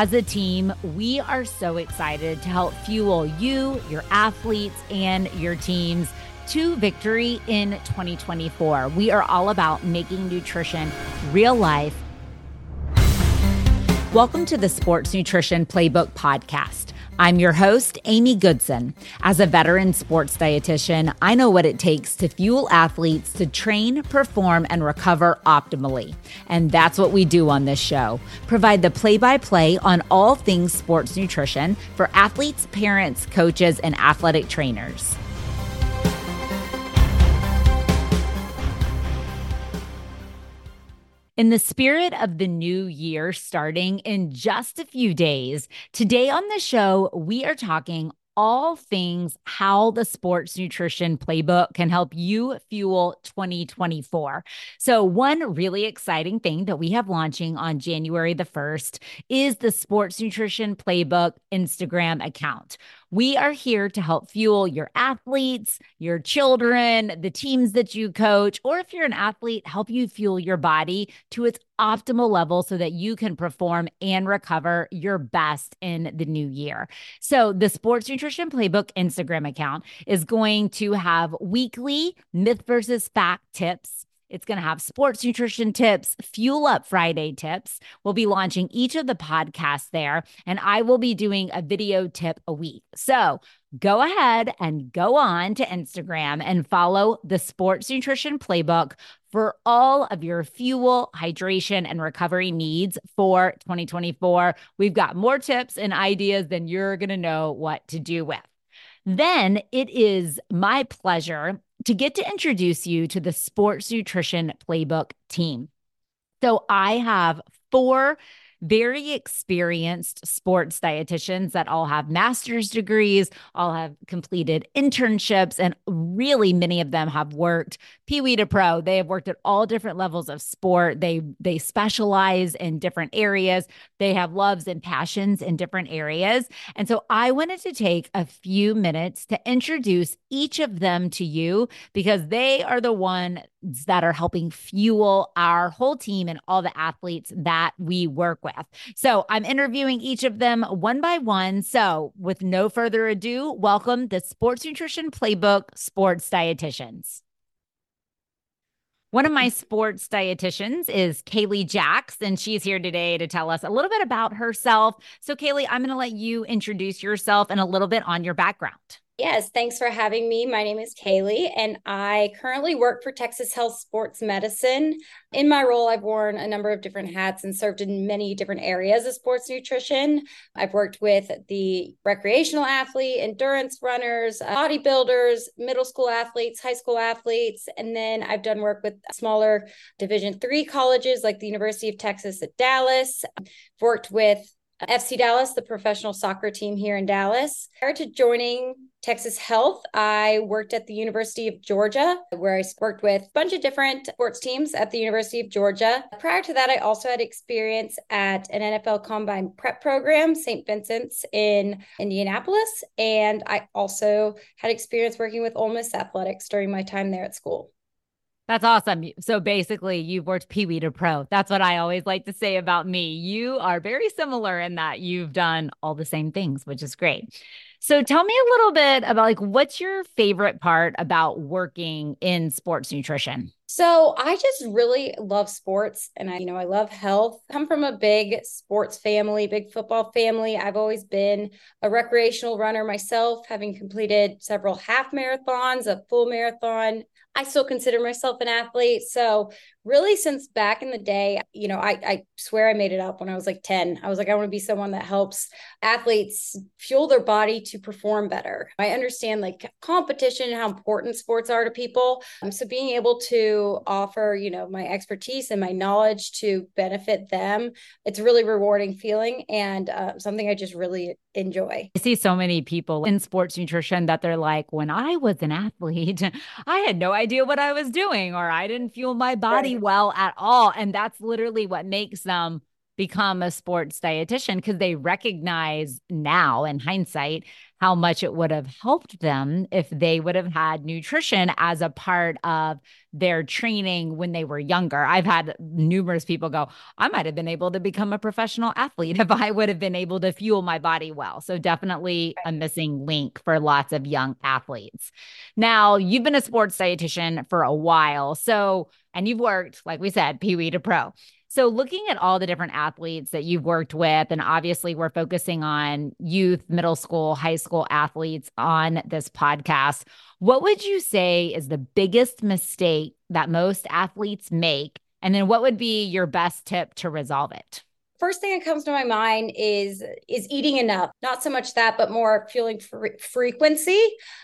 As a team, we are so excited to help fuel you, your athletes, and your teams to victory in 2024. We are all about making nutrition real life. Welcome to the Sports Nutrition Playbook Podcast. I'm your host, Amy Goodson. As a veteran sports dietitian, I know what it takes to fuel athletes to train, perform, and recover optimally. And that's what we do on this show provide the play by play on all things sports nutrition for athletes, parents, coaches, and athletic trainers. In the spirit of the new year starting in just a few days, today on the show, we are talking all things how the sports nutrition playbook can help you fuel 2024. So, one really exciting thing that we have launching on January the 1st is the sports nutrition playbook Instagram account. We are here to help fuel your athletes, your children, the teams that you coach, or if you're an athlete, help you fuel your body to its optimal level so that you can perform and recover your best in the new year. So, the Sports Nutrition Playbook Instagram account is going to have weekly myth versus fact tips it's going to have sports nutrition tips, fuel up Friday tips. We'll be launching each of the podcasts there, and I will be doing a video tip a week. So go ahead and go on to Instagram and follow the Sports Nutrition Playbook for all of your fuel, hydration, and recovery needs for 2024. We've got more tips and ideas than you're going to know what to do with. Then it is my pleasure to get to introduce you to the Sports Nutrition Playbook team. So I have four very experienced sports dietitians that all have master's degrees, all have completed internships, and really many of them have worked Pee Wee to pro. They have worked at all different levels of sport. They they specialize in different areas. They have loves and passions in different areas. And so I wanted to take a few minutes to introduce each of them to you because they are the one that are helping fuel our whole team and all the athletes that we work with. So I'm interviewing each of them one by one. So with no further ado, welcome the Sports Nutrition Playbook Sports Dietitians. One of my sports dietitians is Kaylee Jacks, and she's here today to tell us a little bit about herself. So, Kaylee, I'm going to let you introduce yourself and a little bit on your background. Yes, thanks for having me. My name is Kaylee, and I currently work for Texas Health Sports Medicine. In my role, I've worn a number of different hats and served in many different areas of sports nutrition. I've worked with the recreational athlete, endurance runners, uh, bodybuilders, middle school athletes, high school athletes, and then I've done work with smaller Division three colleges like the University of Texas at Dallas. I've worked with FC Dallas, the professional soccer team here in Dallas. Prior to joining Texas Health, I worked at the University of Georgia, where I worked with a bunch of different sports teams at the University of Georgia. Prior to that, I also had experience at an NFL combine prep program, St. Vincent's in Indianapolis. And I also had experience working with Ole Miss Athletics during my time there at school. That's awesome. So basically, you've worked Pee Wee to pro. That's what I always like to say about me. You are very similar in that you've done all the same things, which is great. So tell me a little bit about like what's your favorite part about working in sports nutrition? So I just really love sports and I you know I love health. Come from a big sports family, big football family. I've always been a recreational runner myself, having completed several half marathons, a full marathon. I still consider myself an athlete. So really since back in the day, you know, I, I swear I made it up when I was like 10. I was like, I want to be someone that helps athletes fuel their body to perform better. I understand like competition and how important sports are to people. Um, so being able to offer, you know, my expertise and my knowledge to benefit them, it's really rewarding feeling and uh, something I just really enjoy. I see so many people in sports nutrition that they're like, when I was an athlete, I had no idea what I was doing, or I didn't fuel my body well at all. And that's literally what makes them become a sports dietitian because they recognize now in hindsight how much it would have helped them if they would have had nutrition as a part of their training when they were younger. I've had numerous people go, I might have been able to become a professional athlete if I would have been able to fuel my body well. So, definitely a missing link for lots of young athletes. Now, you've been a sports dietitian for a while. So, and you've worked, like we said, Pee Wee to Pro. So, looking at all the different athletes that you've worked with, and obviously we're focusing on youth, middle school, high school athletes on this podcast, what would you say is the biggest mistake that most athletes make? And then what would be your best tip to resolve it? First thing that comes to my mind is is eating enough. Not so much that but more fueling fre- frequency.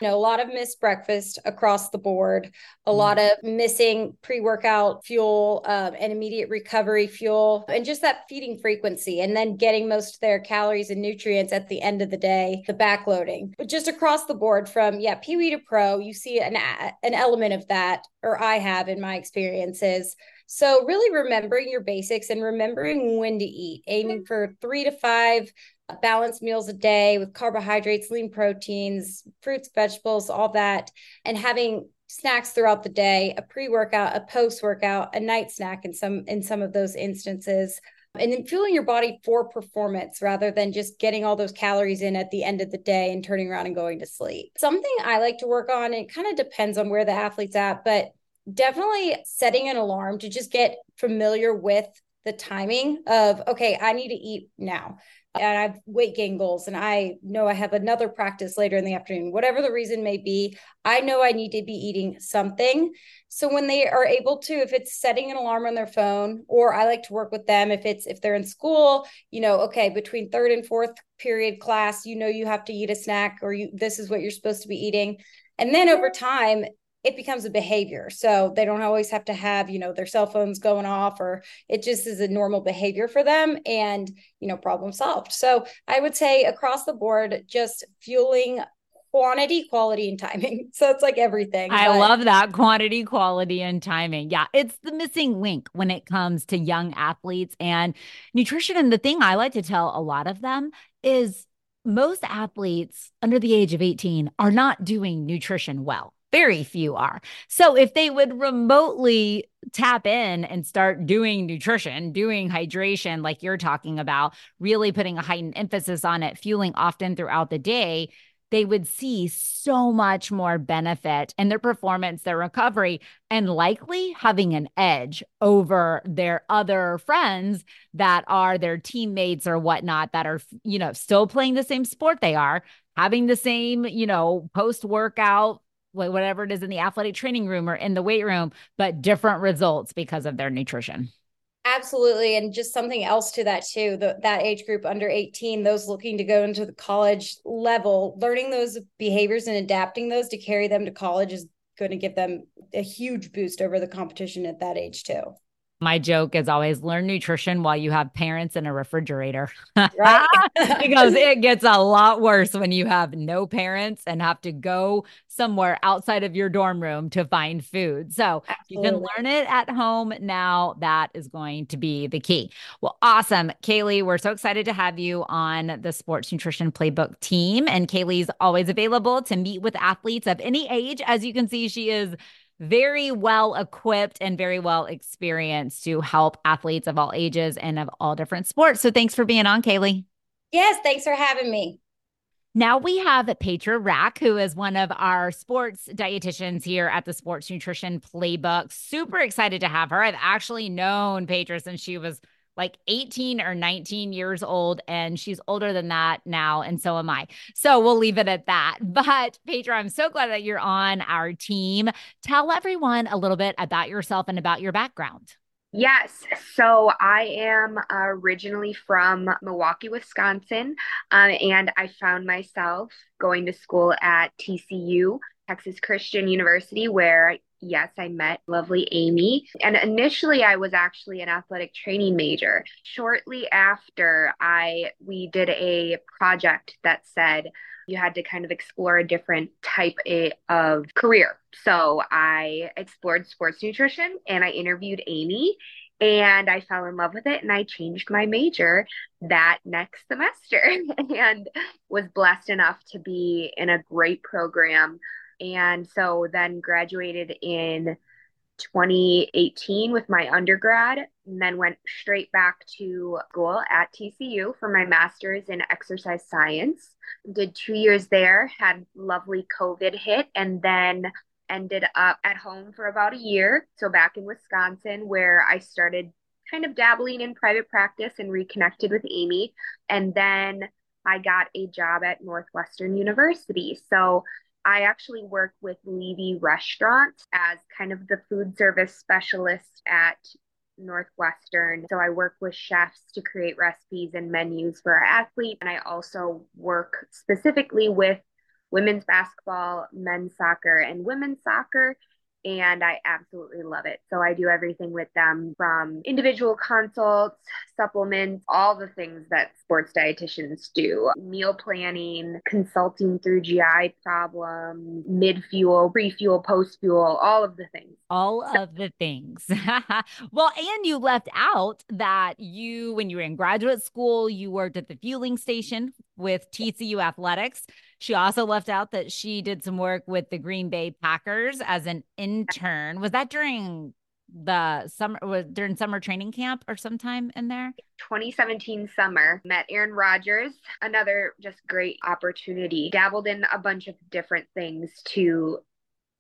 You know a lot of missed breakfast across the board a mm. lot of missing pre-workout fuel um, and immediate recovery fuel and just that feeding frequency and then getting most of their calories and nutrients at the end of the day the backloading. But just across the board from yeah pee wee to pro you see an an element of that or i have in my experiences so, really remembering your basics and remembering when to eat, aiming mm-hmm. for three to five uh, balanced meals a day with carbohydrates, lean proteins, fruits, vegetables, all that, and having snacks throughout the day, a pre-workout, a post-workout, a night snack in some in some of those instances. And then fueling your body for performance rather than just getting all those calories in at the end of the day and turning around and going to sleep. Something I like to work on, it kind of depends on where the athlete's at, but definitely setting an alarm to just get familiar with the timing of okay i need to eat now. And i've weight gain goals and i know i have another practice later in the afternoon whatever the reason may be i know i need to be eating something. So when they are able to if it's setting an alarm on their phone or i like to work with them if it's if they're in school you know okay between third and fourth period class you know you have to eat a snack or you this is what you're supposed to be eating. And then over time it becomes a behavior. So they don't always have to have, you know, their cell phones going off or it just is a normal behavior for them and, you know, problem solved. So I would say across the board, just fueling quantity, quality, and timing. So it's like everything. I but- love that quantity, quality, and timing. Yeah, it's the missing link when it comes to young athletes and nutrition. And the thing I like to tell a lot of them is most athletes under the age of 18 are not doing nutrition well very few are. So if they would remotely tap in and start doing nutrition, doing hydration, like you're talking about, really putting a heightened emphasis on it, fueling often throughout the day, they would see so much more benefit in their performance, their recovery, and likely having an edge over their other friends that are their teammates or whatnot that are, you know, still playing the same sport they are, having the same, you know, post workout whatever it is in the athletic training room or in the weight room, but different results because of their nutrition. Absolutely. And just something else to that, too, the, that age group under 18, those looking to go into the college level, learning those behaviors and adapting those to carry them to college is going to give them a huge boost over the competition at that age, too. My joke is always learn nutrition while you have parents in a refrigerator. Right. because it gets a lot worse when you have no parents and have to go somewhere outside of your dorm room to find food. So you can learn it at home now. That is going to be the key. Well, awesome. Kaylee, we're so excited to have you on the Sports Nutrition Playbook team. And Kaylee's always available to meet with athletes of any age. As you can see, she is very well equipped and very well experienced to help athletes of all ages and of all different sports. So thanks for being on, Kaylee. Yes, thanks for having me. Now we have Petra Rack, who is one of our sports dietitians here at the Sports Nutrition Playbook. Super excited to have her. I've actually known Petra since she was like 18 or 19 years old, and she's older than that now, and so am I. So we'll leave it at that. But Petra, I'm so glad that you're on our team. Tell everyone a little bit about yourself and about your background. Yes. So I am originally from Milwaukee, Wisconsin, um, and I found myself going to school at TCU, Texas Christian University, where yes, I met lovely Amy. And initially I was actually an athletic training major. Shortly after I we did a project that said you had to kind of explore a different type of career. So I explored sports nutrition and I interviewed Amy And I fell in love with it and I changed my major that next semester and was blessed enough to be in a great program. And so then graduated in 2018 with my undergrad and then went straight back to school at TCU for my master's in exercise science. Did two years there, had lovely COVID hit, and then ended up at home for about a year. So back in Wisconsin, where I started kind of dabbling in private practice and reconnected with Amy. And then I got a job at Northwestern University. So I actually work with Levy Restaurants as kind of the food service specialist at Northwestern. So I work with chefs to create recipes and menus for our athletes. And I also work specifically with women's basketball, men's soccer, and women's soccer and I absolutely love it. So I do everything with them from individual consults, supplements, all the things that sports dietitians do meal planning, consulting through GI problems, mid fuel, pre fuel, post fuel, all of the things. All of the things. well, and you left out that you, when you were in graduate school, you worked at the fueling station with TCU Athletics. She also left out that she did some work with the Green Bay Packers as an intern. Was that during the summer was during summer training camp or sometime in there 2017 summer met aaron rodgers another just great opportunity dabbled in a bunch of different things to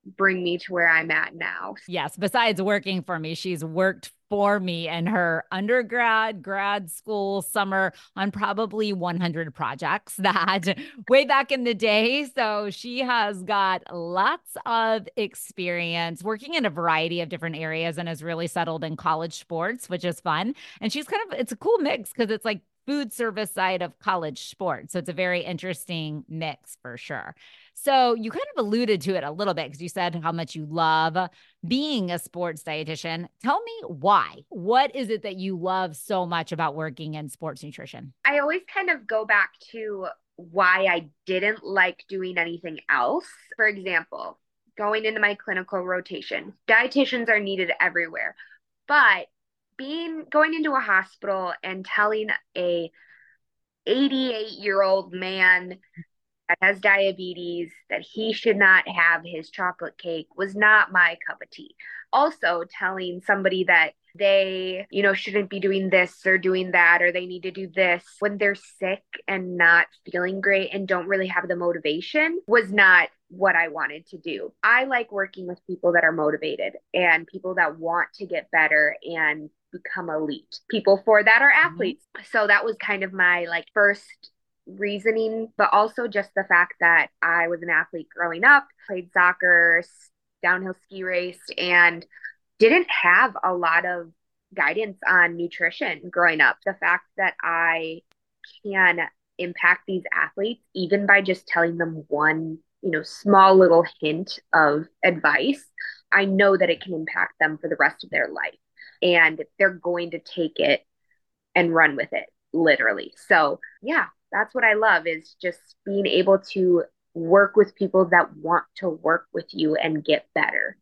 bring me to where I'm at now. Yes. Besides working for me, she's worked for me in her undergrad, grad school, summer on probably 100 projects that way back in the day. So she has got lots of experience working in a variety of different areas and has really settled in college sports, which is fun. And she's kind of, it's a cool mix because it's like food service side of college sports. So it's a very interesting mix for sure. So you kind of alluded to it a little bit because you said how much you love being a sports dietitian. Tell me why. What is it that you love so much about working in sports nutrition? I always kind of go back to why I didn't like doing anything else. For example, going into my clinical rotation, dietitians are needed everywhere. But being going into a hospital and telling a 88 year old man that has diabetes that he should not have his chocolate cake was not my cup of tea. Also, telling somebody that they, you know, shouldn't be doing this or doing that, or they need to do this when they're sick and not feeling great and don't really have the motivation was not what I wanted to do. I like working with people that are motivated and people that want to get better and become elite. People for that are mm-hmm. athletes. Mm-hmm. So that was kind of my like first reasoning, but also just the fact that I was an athlete growing up, played soccer, downhill ski raced, and didn't have a lot of guidance on nutrition growing up. The fact that I can impact these athletes even by just telling them one, you know, small little hint of advice, I know that it can impact them for the rest of their life and they're going to take it and run with it literally. So, yeah, that's what I love is just being able to work with people that want to work with you and get better.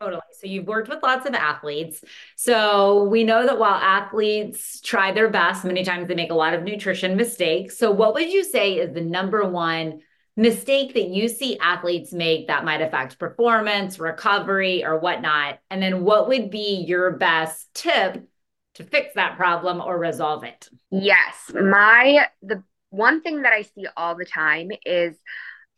Totally. So you've worked with lots of athletes. So we know that while athletes try their best, many times they make a lot of nutrition mistakes. So what would you say is the number one mistake that you see athletes make that might affect performance, recovery, or whatnot? And then what would be your best tip to fix that problem or resolve it? Yes. My, the one thing that I see all the time is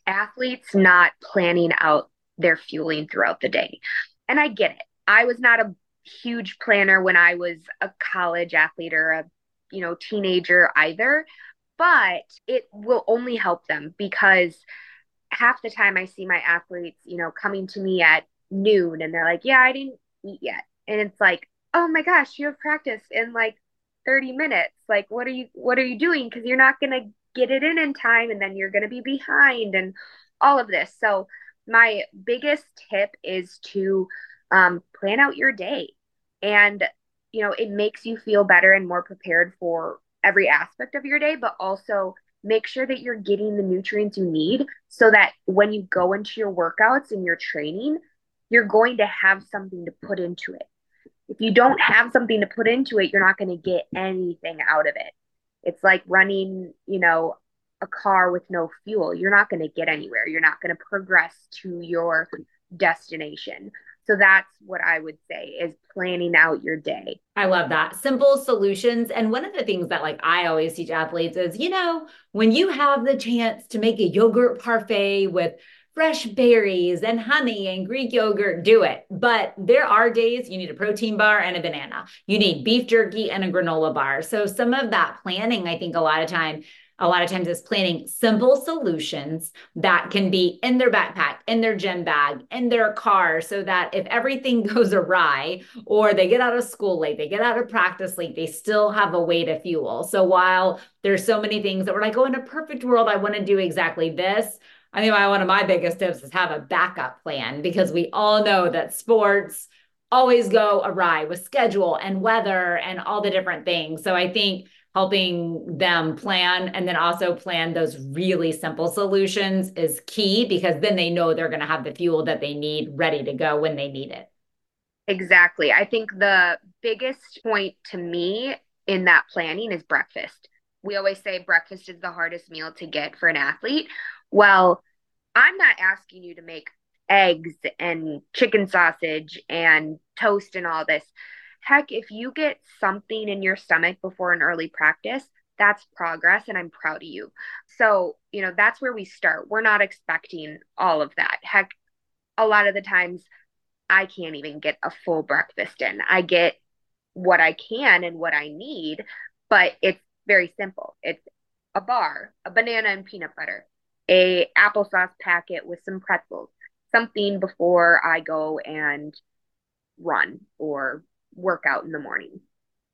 athletes not planning out their fueling throughout the day. And I get it. I was not a huge planner when I was a college athlete or a, you know, teenager either but it will only help them because half the time I see my athletes, you know, coming to me at noon and they're like, Yeah, I didn't eat yet. And it's like, Oh my gosh, you have practice in like 30 minutes. Like, what are you, what are you doing? Cause you're not going to get it in in time and then you're going to be behind and all of this. So, my biggest tip is to um, plan out your day. And, you know, it makes you feel better and more prepared for every aspect of your day, but also make sure that you're getting the nutrients you need so that when you go into your workouts and your training, you're going to have something to put into it. if you don't have something to put into it, you're not going to get anything out of it. It's like running, you know, a car with no fuel. You're not going to get anywhere. You're not going to progress to your destination. So that's what I would say is planning out your day. I love that. Simple solutions. And one of the things that like I always teach athletes is, you know, when you have the chance to make a yogurt parfait with fresh berries and honey and Greek yogurt, do it. But there are days you need a protein bar and a banana. You need beef jerky and a granola bar. So some of that planning, I think a lot of time a lot of times is planning simple solutions that can be in their backpack, in their gym bag, in their car, so that if everything goes awry or they get out of school late, they get out of practice late, they still have a way to fuel. So while there's so many things that we're like, oh, in a perfect world, I want to do exactly this. I think one of my biggest tips is have a backup plan because we all know that sports always go awry with schedule and weather and all the different things. So I think helping them plan and then also plan those really simple solutions is key because then they know they're going to have the fuel that they need ready to go when they need it. Exactly. I think the biggest point to me in that planning is breakfast. We always say breakfast is the hardest meal to get for an athlete. Well, I'm not asking you to make eggs and chicken sausage and toast and all this heck, if you get something in your stomach before an early practice, that's progress and I'm proud of you. So, you know, that's where we start. We're not expecting all of that. Heck, a lot of the times I can't even get a full breakfast in. I get what I can and what I need, but it's very simple. It's a bar, a banana and peanut butter, a applesauce packet with some pretzels, something before I go and run or workout in the morning.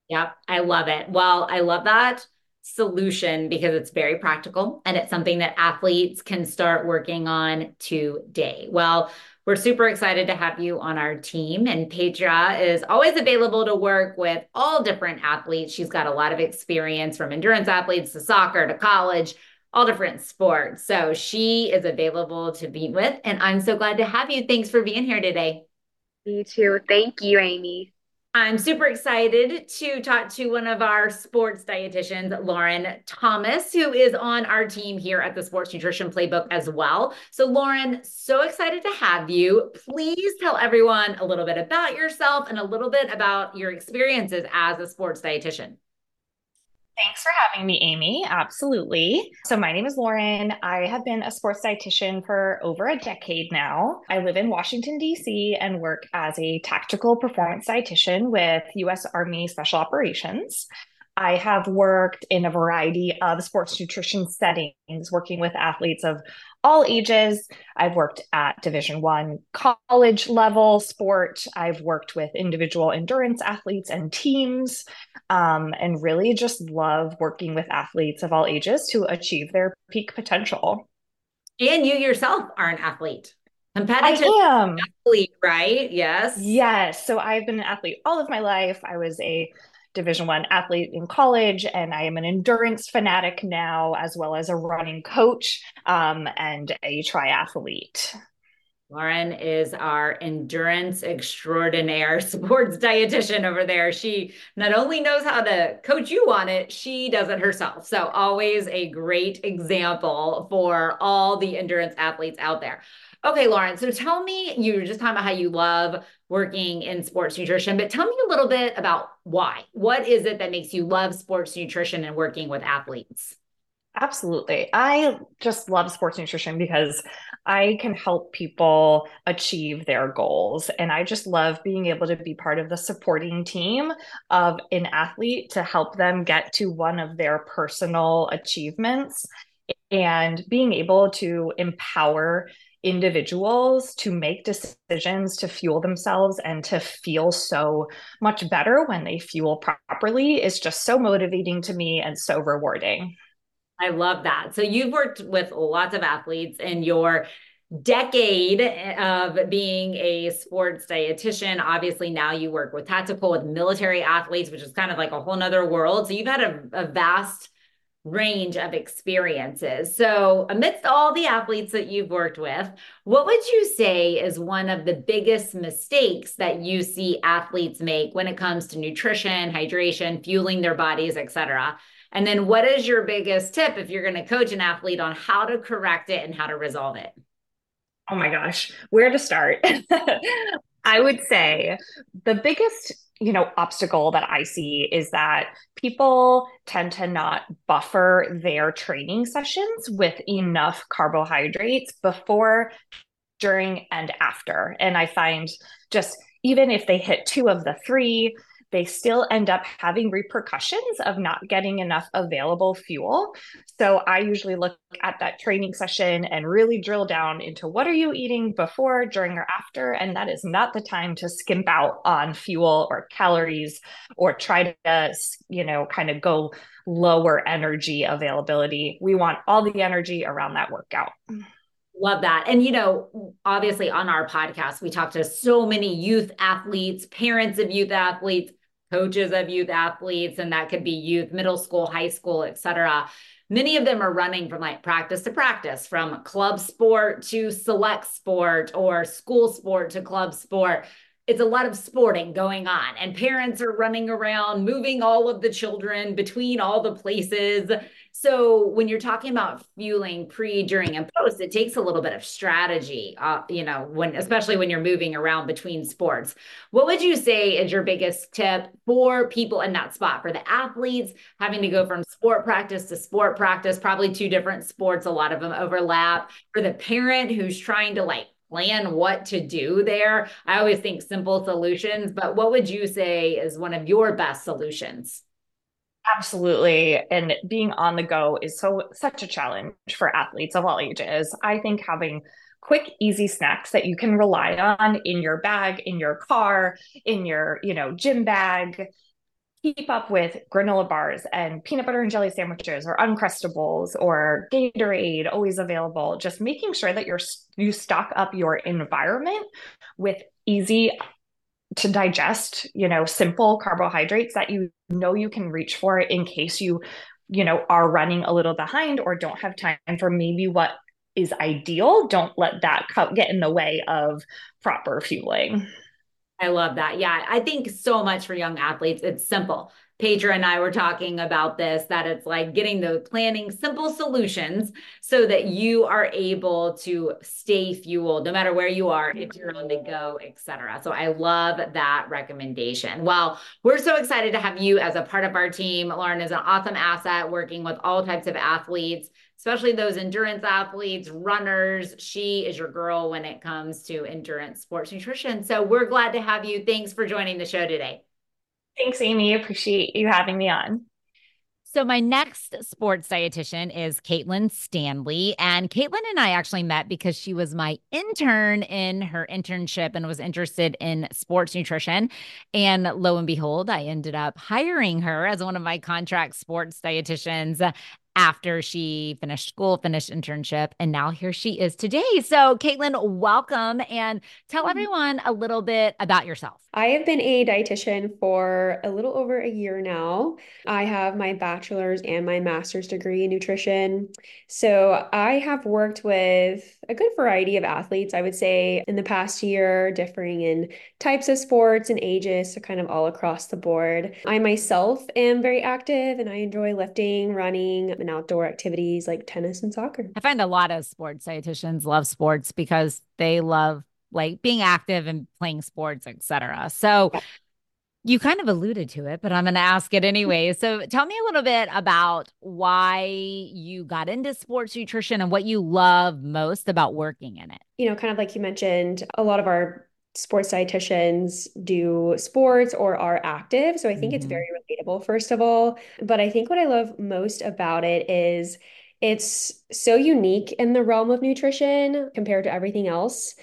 Yep, I love it. Well, I love that solution because it's very practical and it's something that athletes can start working on today. Well, we're super excited to have you on our team. And Petra is always available to work with all different athletes. She's got a lot of experience from endurance athletes to soccer to college, all different sports. So she is available to meet with. And I'm so glad to have you. Thanks for being here today. Me too. Thank you, Amy. I'm super excited to talk to one of our sports dietitians, Lauren Thomas, who is on our team here at the Sports Nutrition Playbook as well. So, Lauren, so excited to have you. Please tell everyone a little bit about yourself and a little bit about your experiences as a sports dietitian. Thanks for having me, Amy. Absolutely. So, my name is Lauren. I have been a sports dietitian for over a decade now. I live in Washington, D.C., and work as a tactical performance dietitian with U.S. Army Special Operations. I have worked in a variety of sports nutrition settings, working with athletes of all ages. I've worked at Division One college level sport. I've worked with individual endurance athletes and teams, um, and really just love working with athletes of all ages to achieve their peak potential. And you yourself are an athlete competitive I am. athlete, right? Yes. Yes. So I've been an athlete all of my life. I was a division one athlete in college and i am an endurance fanatic now as well as a running coach um, and a triathlete Lauren is our endurance extraordinaire sports dietitian over there. She not only knows how to coach you on it, she does it herself. So, always a great example for all the endurance athletes out there. Okay, Lauren. So tell me, you were just talking about how you love working in sports nutrition, but tell me a little bit about why. What is it that makes you love sports nutrition and working with athletes? Absolutely. I just love sports nutrition because I can help people achieve their goals. And I just love being able to be part of the supporting team of an athlete to help them get to one of their personal achievements and being able to empower individuals to make decisions to fuel themselves and to feel so much better when they fuel properly is just so motivating to me and so rewarding. I love that. So you've worked with lots of athletes in your decade eh, of being a sports dietitian. Obviously, now you work with tactical with military athletes, which is kind of like a whole nother world. So you've had a, a vast range of experiences. So, amidst all the athletes that you've worked with, what would you say is one of the biggest mistakes that you see athletes make when it comes to nutrition, hydration, fueling their bodies, et cetera? And then, what is your biggest tip if you're going to coach an athlete on how to correct it and how to resolve it? Oh my gosh, where to start? I would say the biggest you know obstacle that i see is that people tend to not buffer their training sessions with enough carbohydrates before during and after and i find just even if they hit two of the three they still end up having repercussions of not getting enough available fuel. So I usually look at that training session and really drill down into what are you eating before, during, or after. And that is not the time to skimp out on fuel or calories or try to, you know, kind of go lower energy availability. We want all the energy around that workout. Love that. And, you know, obviously on our podcast, we talk to so many youth athletes, parents of youth athletes, coaches of youth athletes, and that could be youth, middle school, high school, et cetera. Many of them are running from like practice to practice, from club sport to select sport or school sport to club sport it's a lot of sporting going on and parents are running around moving all of the children between all the places so when you're talking about fueling pre, during, and post, it takes a little bit of strategy. Uh, you know, when especially when you're moving around between sports. What would you say is your biggest tip for people in that spot for the athletes having to go from sport practice to sport practice? Probably two different sports. A lot of them overlap. For the parent who's trying to like plan what to do there. I always think simple solutions, but what would you say is one of your best solutions? Absolutely. And being on the go is so such a challenge for athletes of all ages. I think having quick easy snacks that you can rely on in your bag, in your car, in your, you know, gym bag, keep up with granola bars and peanut butter and jelly sandwiches or uncrustables or Gatorade always available. Just making sure that you're you stock up your environment with easy to digest, you know, simple carbohydrates that you know you can reach for in case you, you know, are running a little behind or don't have time for maybe what is ideal. Don't let that get in the way of proper fueling. I love that. Yeah, I think so much for young athletes. It's simple. Petra and I were talking about this that it's like getting the planning simple solutions so that you are able to stay fueled no matter where you are, if you're on the go, etc. So I love that recommendation. Well, we're so excited to have you as a part of our team. Lauren is an awesome asset working with all types of athletes especially those endurance athletes, runners. She is your girl when it comes to endurance sports nutrition. So we're glad to have you. Thanks for joining the show today. Thanks, Amy. Appreciate you having me on. So, my next sports dietitian is Caitlin Stanley. And Caitlin and I actually met because she was my intern in her internship and was interested in sports nutrition. And lo and behold, I ended up hiring her as one of my contract sports dietitians after she finished school, finished internship, and now here she is today. So, Caitlin, welcome and tell mm-hmm. everyone a little bit about yourself. I have been a dietitian for a little over a year now. I have my bachelor's and my master's degree in nutrition. So, I have worked with a good variety of athletes, I would say, in the past year, differing in types of sports and ages, so kind of all across the board. I myself am very active and I enjoy lifting, running, and outdoor activities like tennis and soccer. I find a lot of sports dietitians love sports because they love like being active and playing sports, etc. So yeah. you kind of alluded to it, but I'm going to ask it anyway. So tell me a little bit about why you got into sports nutrition and what you love most about working in it. You know, kind of like you mentioned, a lot of our sports dietitians do sports or are active. So I think mm-hmm. it's very relatable, first of all. But I think what I love most about it is it's so unique in the realm of nutrition compared to everything else.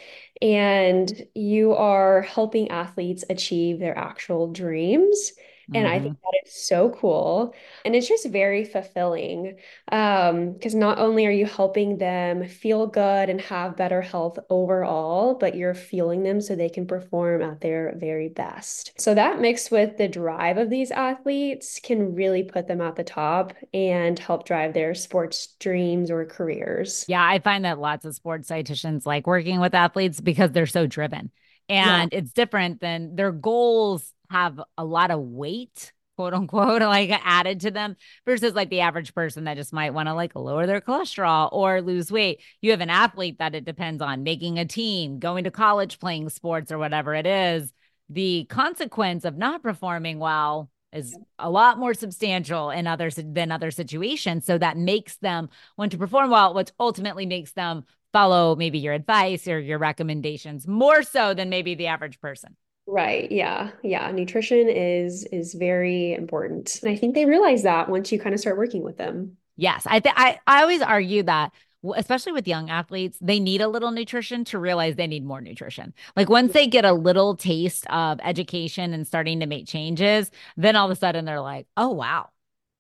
And you are helping athletes achieve their actual dreams. And mm-hmm. I think that is so cool. And it's just very fulfilling um, because not only are you helping them feel good and have better health overall, but you're fueling them so they can perform at their very best. So that mixed with the drive of these athletes can really put them at the top and help drive their sports dreams or careers. Yeah, I find that lots of sports dietitians like working with athletes because they're so driven. And yeah. it's different than their goals have a lot of weight quote unquote like added to them versus like the average person that just might want to like lower their cholesterol or lose weight. You have an athlete that it depends on making a team going to college playing sports or whatever it is. The consequence of not performing well is a lot more substantial in others than other situations. So that makes them want to perform well which ultimately makes them follow maybe your advice or your recommendations more so than maybe the average person Right. Yeah. Yeah. Nutrition is is very important. And I think they realize that once you kind of start working with them. Yes. I I I always argue that especially with young athletes, they need a little nutrition to realize they need more nutrition. Like once they get a little taste of education and starting to make changes, then all of a sudden they're like, "Oh wow,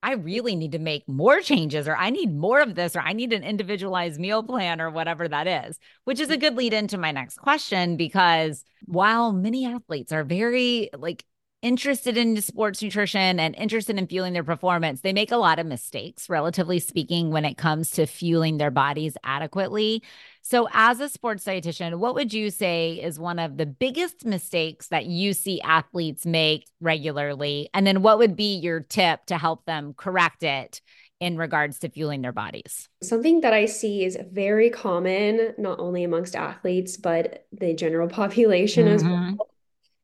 I really need to make more changes, or I need more of this, or I need an individualized meal plan, or whatever that is, which is a good lead into my next question. Because while many athletes are very like interested in sports nutrition and interested in fueling their performance, they make a lot of mistakes, relatively speaking, when it comes to fueling their bodies adequately. So, as a sports dietitian, what would you say is one of the biggest mistakes that you see athletes make regularly? And then, what would be your tip to help them correct it? in regards to fueling their bodies? Something that I see is very common, not only amongst athletes, but the general population mm-hmm. as well,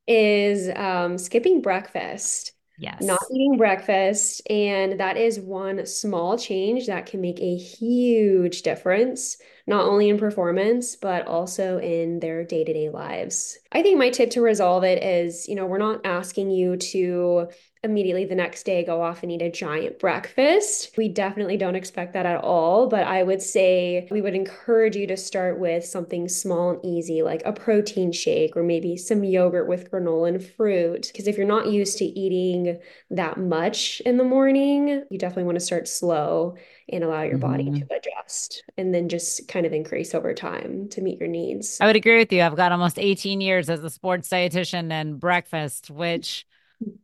is um, skipping breakfast. Yes. Not eating breakfast. And that is one small change that can make a huge difference, not only in performance, but also in their day to day lives. I think my tip to resolve it is you know, we're not asking you to immediately the next day go off and eat a giant breakfast. We definitely don't expect that at all, but I would say we would encourage you to start with something small and easy like a protein shake or maybe some yogurt with granola and fruit because if you're not used to eating that much in the morning, you definitely want to start slow and allow your body mm-hmm. to adjust and then just kind of increase over time to meet your needs. I would agree with you. I've got almost 18 years as a sports dietitian and breakfast, which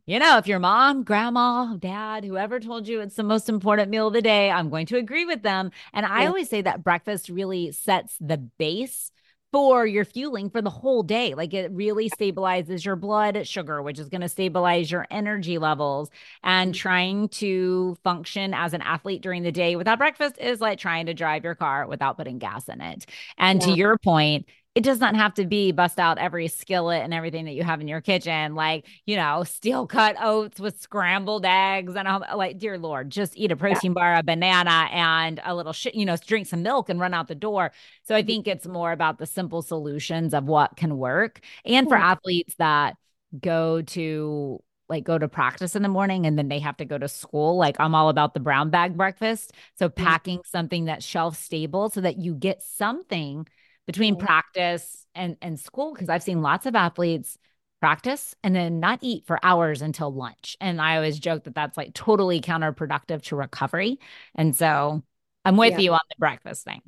you know, if your mom, grandma, dad, whoever told you it's the most important meal of the day, I'm going to agree with them. And I always say that breakfast really sets the base for your fueling for the whole day. Like it really stabilizes your blood sugar, which is going to stabilize your energy levels. And mm-hmm. trying to function as an athlete during the day without breakfast is like trying to drive your car without putting gas in it. And yeah. to your point, it does not have to be bust out every skillet and everything that you have in your kitchen, like, you know, steel cut oats with scrambled eggs. And I'm like, dear Lord, just eat a protein yeah. bar, a banana, and a little shit, you know, drink some milk and run out the door. So I mm-hmm. think it's more about the simple solutions of what can work. And for athletes that go to like go to practice in the morning and then they have to go to school. Like I'm all about the brown bag breakfast. So packing something that's shelf stable so that you get something between mm-hmm. practice and and school because I've seen lots of athletes practice and then not eat for hours until lunch. And I always joke that that's like totally counterproductive to recovery. And so I'm with yeah. you on the breakfast thing.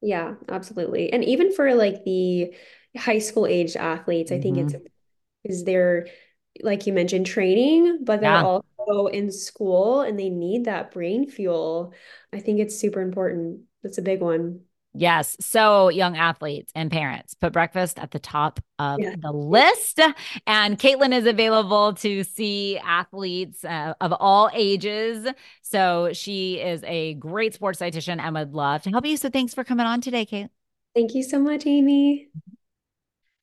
Yeah, absolutely. And even for like the high school aged athletes, I think mm-hmm. it's is they're like you mentioned training, but they're yeah. also in school and they need that brain fuel. I think it's super important. That's a big one. Yes. So, young athletes and parents put breakfast at the top of yeah. the list. And Caitlin is available to see athletes uh, of all ages. So, she is a great sports dietitian and would love to help you. So, thanks for coming on today, Kate. Thank you so much, Amy.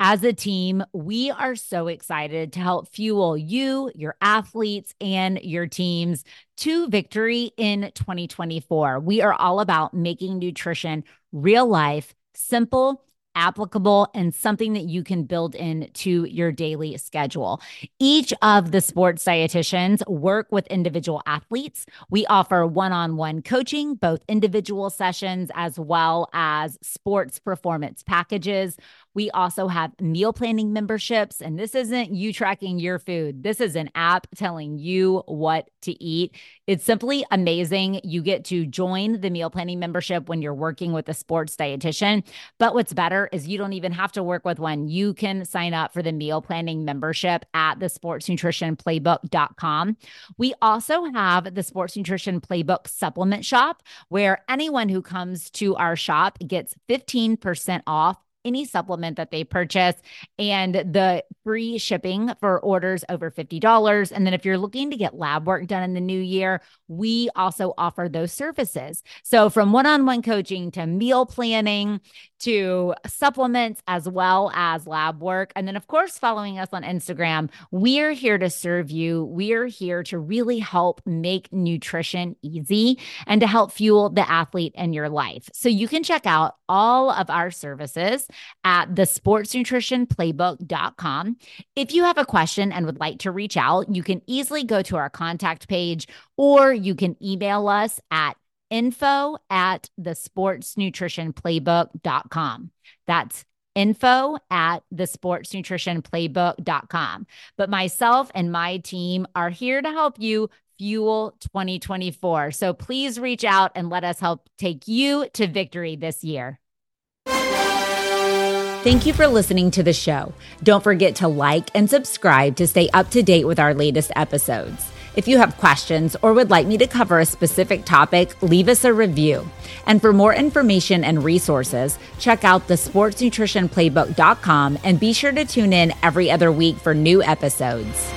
As a team, we are so excited to help fuel you, your athletes, and your teams to victory in 2024. We are all about making nutrition real life, simple, applicable and something that you can build into your daily schedule. Each of the sports dietitians work with individual athletes. We offer one on one coaching, both individual sessions as well as sports performance packages. We also have meal planning memberships, and this isn't you tracking your food. This is an app telling you what to eat. It's simply amazing. You get to join the meal planning membership when you're working with a sports dietitian. But what's better is you don't even have to work with one. You can sign up for the meal planning membership at the sportsnutritionplaybook.com. We also have the Sports Nutrition Playbook supplement shop where anyone who comes to our shop gets 15% off any supplement that they purchase and the free shipping for orders over $50. And then if you're looking to get lab work done in the new year, we also offer those services. So from one on one coaching to meal planning to supplements as well as lab work. And then, of course, following us on Instagram, we're here to serve you. We're here to really help make nutrition easy and to help fuel the athlete in your life. So you can check out all of our services at the sportsnutritionplaybook.com. If you have a question and would like to reach out, you can easily go to our contact page or you can email us at info at the sportsnutritionplaybook.com. That's info at the sportsnutritionplaybook.com. But myself and my team are here to help you fuel 2024. So please reach out and let us help take you to victory this year. Thank you for listening to the show. Don't forget to like and subscribe to stay up to date with our latest episodes. If you have questions or would like me to cover a specific topic, leave us a review. And for more information and resources, check out the sportsnutritionplaybook.com and be sure to tune in every other week for new episodes.